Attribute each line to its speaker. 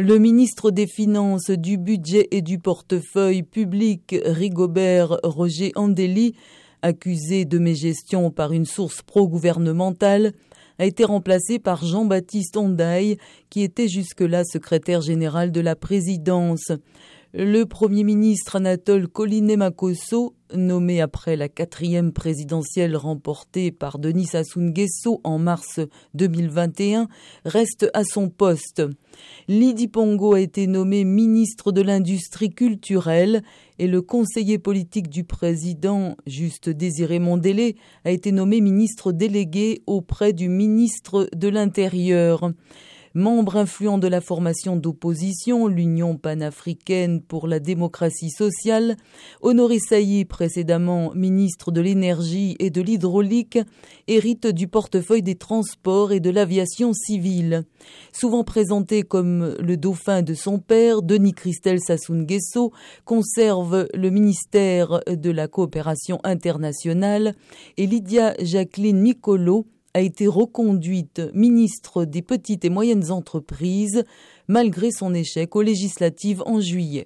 Speaker 1: Le ministre des Finances, du Budget et du Portefeuille public, Rigobert Roger Andeli, accusé de mégestion par une source pro-gouvernementale, a été remplacé par Jean-Baptiste Ondaille, qui était jusque-là secrétaire général de la présidence. Le Premier ministre Anatole Collinet-Makosso, nommé après la quatrième présidentielle remportée par Denis Sassou Nguesso en mars 2021, reste à son poste. Lydie Pongo a été nommé ministre de l'Industrie culturelle et le conseiller politique du président, Juste Désiré Mondélé, a été nommé ministre délégué auprès du ministre de l'Intérieur. Membre influent de la formation d'opposition, l'Union panafricaine pour la démocratie sociale, Honoré Sailly, précédemment ministre de l'énergie et de l'hydraulique, hérite du portefeuille des transports et de l'aviation civile. Souvent présenté comme le dauphin de son père, Denis Christel Sassou Nguesso conserve le ministère de la coopération internationale et Lydia Jacqueline Nicolo a été reconduite ministre des petites et moyennes entreprises malgré son échec aux législatives en juillet.